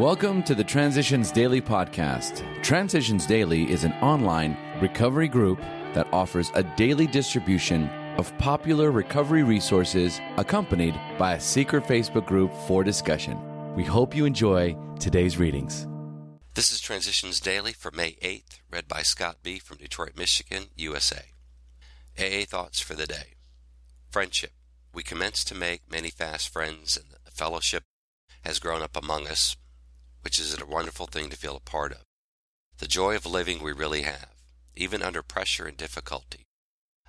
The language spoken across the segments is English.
Welcome to the Transitions Daily podcast. Transitions Daily is an online recovery group that offers a daily distribution of popular recovery resources accompanied by a secret Facebook group for discussion. We hope you enjoy today's readings. This is Transitions Daily for May 8th, read by Scott B. from Detroit, Michigan, USA. AA Thoughts for the Day Friendship. We commence to make many fast friends, and the fellowship has grown up among us, which is a wonderful thing to feel a part of. The joy of living we really have, even under pressure and difficulty.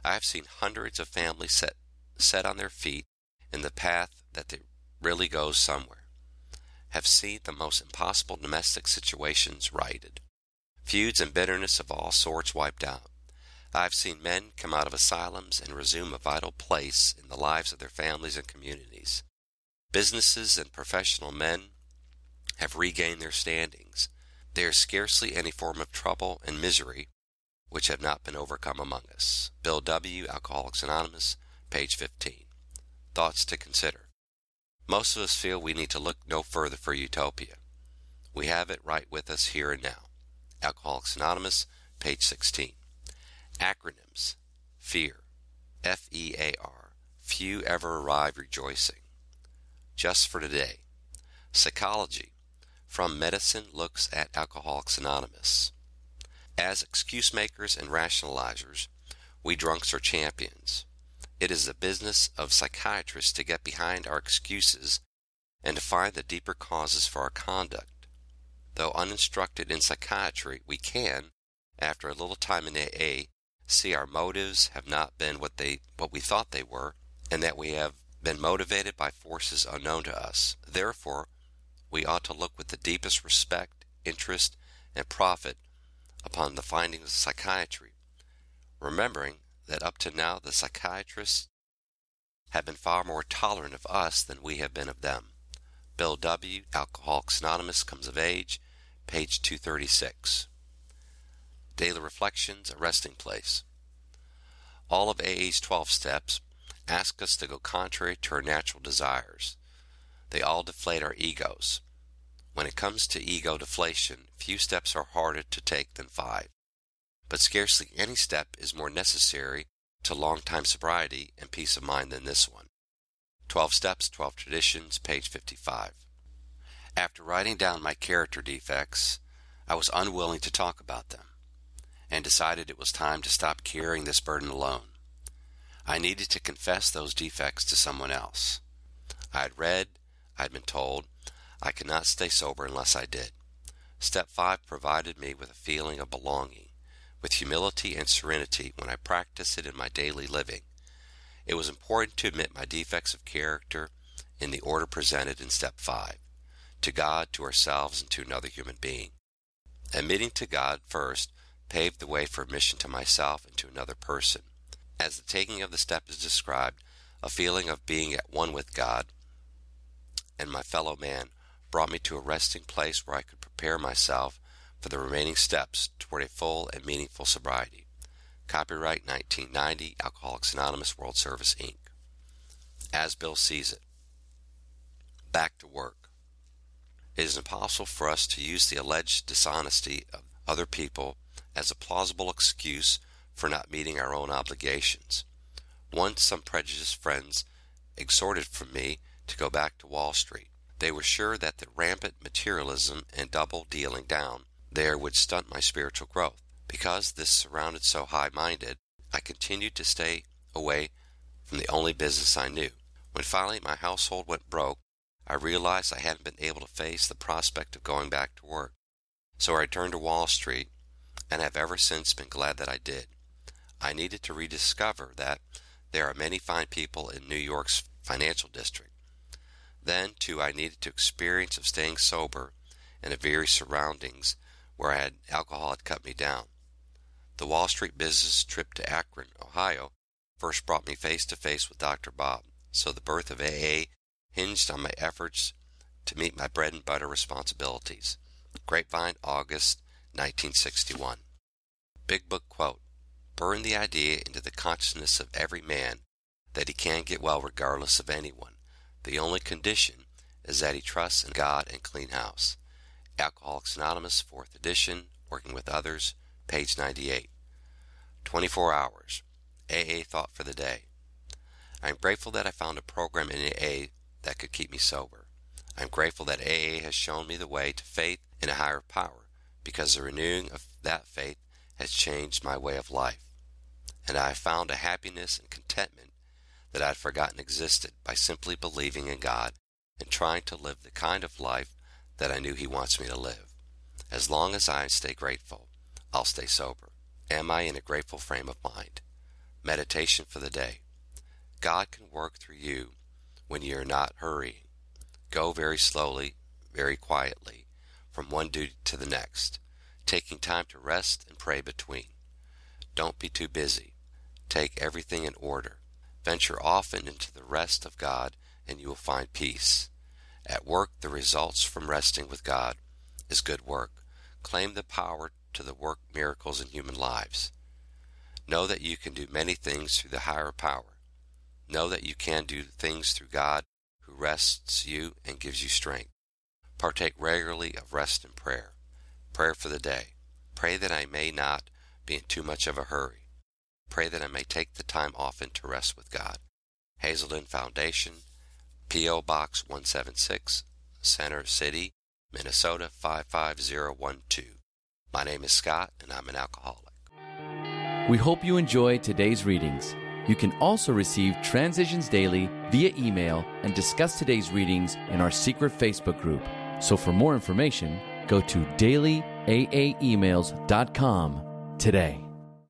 I have seen hundreds of families set, set on their feet in the path that really goes somewhere. Have seen the most impossible domestic situations righted, feuds and bitterness of all sorts wiped out. I've seen men come out of asylums and resume a vital place in the lives of their families and communities. Businesses and professional men have regained their standings. There is scarcely any form of trouble and misery which have not been overcome among us. Bill W., Alcoholics Anonymous, page 15. Thoughts to consider. Most of us feel we need to look no further for utopia. We have it right with us here and now. Alcoholics Anonymous, page 16. Acronyms FEAR, F E A R, few ever arrive rejoicing just for today. Psychology from Medicine looks at Alcoholics Anonymous. As excuse makers and rationalizers, we drunks are champions. It is the business of psychiatrists to get behind our excuses and to find the deeper causes for our conduct. Though uninstructed in psychiatry, we can, after a little time in AA, see our motives have not been what they what we thought they were, and that we have been motivated by forces unknown to us. Therefore, we ought to look with the deepest respect, interest, and profit upon the findings of psychiatry, remembering that up to now the psychiatrists have been far more tolerant of us than we have been of them. Bill W., Alcoholics Anonymous, comes of age, page 236. Daily Reflections, a resting place. All of AA's 12 steps ask us to go contrary to our natural desires. They all deflate our egos. When it comes to ego deflation, few steps are harder to take than five. But scarcely any step is more necessary to long-time sobriety and peace of mind than this one. 12 Steps, 12 Traditions, page 55. After writing down my character defects, I was unwilling to talk about them and decided it was time to stop carrying this burden alone. I needed to confess those defects to someone else. I had read, I had been told, I could not stay sober unless I did. Step 5 provided me with a feeling of belonging, with humility and serenity when I practiced it in my daily living. It was important to admit my defects of character in the order presented in Step 5 to God, to ourselves, and to another human being. Admitting to God first paved the way for admission to myself and to another person. As the taking of the step is described, a feeling of being at one with God and my fellow man brought me to a resting place where I could prepare myself for the remaining steps toward a full and meaningful sobriety. Copyright 1990, Alcoholics Anonymous World Service, Inc. As Bill sees it. Back to work. It is impossible for us to use the alleged dishonesty of other people as a plausible excuse for not meeting our own obligations. Once some prejudiced friends exhorted from me to go back to Wall Street. They were sure that the rampant materialism and double dealing down there would stunt my spiritual growth. Because this surrounded so high minded, I continued to stay away from the only business I knew. When finally my household went broke, I realized I hadn't been able to face the prospect of going back to work. So I returned to Wall Street and have ever since been glad that I did. I needed to rediscover that there are many fine people in New York's financial district. Then, too, I needed to experience of staying sober in a very surroundings where I had alcohol had cut me down. The Wall Street business trip to Akron, Ohio, first brought me face to face with Dr. Bob, so the birth of AA hinged on my efforts to meet my bread and butter responsibilities. Grapevine, August 1961. Big Book Quote burn the idea into the consciousness of every man that he can get well regardless of anyone. The only condition is that he trusts in God and clean house. Alcoholics Anonymous, 4th edition, Working with Others, page 98. 24 hours. AA thought for the day. I am grateful that I found a program in AA that could keep me sober. I am grateful that AA has shown me the way to faith in a higher power because the renewing of that faith has changed my way of life. And I have found a happiness and contentment that I'd forgotten existed by simply believing in God and trying to live the kind of life that I knew He wants me to live. As long as I stay grateful, I'll stay sober. Am I in a grateful frame of mind? Meditation for the day. God can work through you when you are not hurrying. Go very slowly, very quietly, from one duty to the next, taking time to rest and pray between. Don't be too busy. Take everything in order. Venture often into the rest of God and you will find peace. At work, the results from resting with God is good work. Claim the power to the work miracles in human lives. Know that you can do many things through the higher power. Know that you can do things through God who rests you and gives you strength. Partake regularly of rest and prayer. Prayer for the day. Pray that I may not be in too much of a hurry. Pray that I may take the time often to rest with God. Hazelden Foundation, P.O. Box 176, Center City, Minnesota 55012. My name is Scott, and I'm an alcoholic. We hope you enjoyed today's readings. You can also receive Transitions Daily via email and discuss today's readings in our secret Facebook group. So for more information, go to dailyaaemails.com today.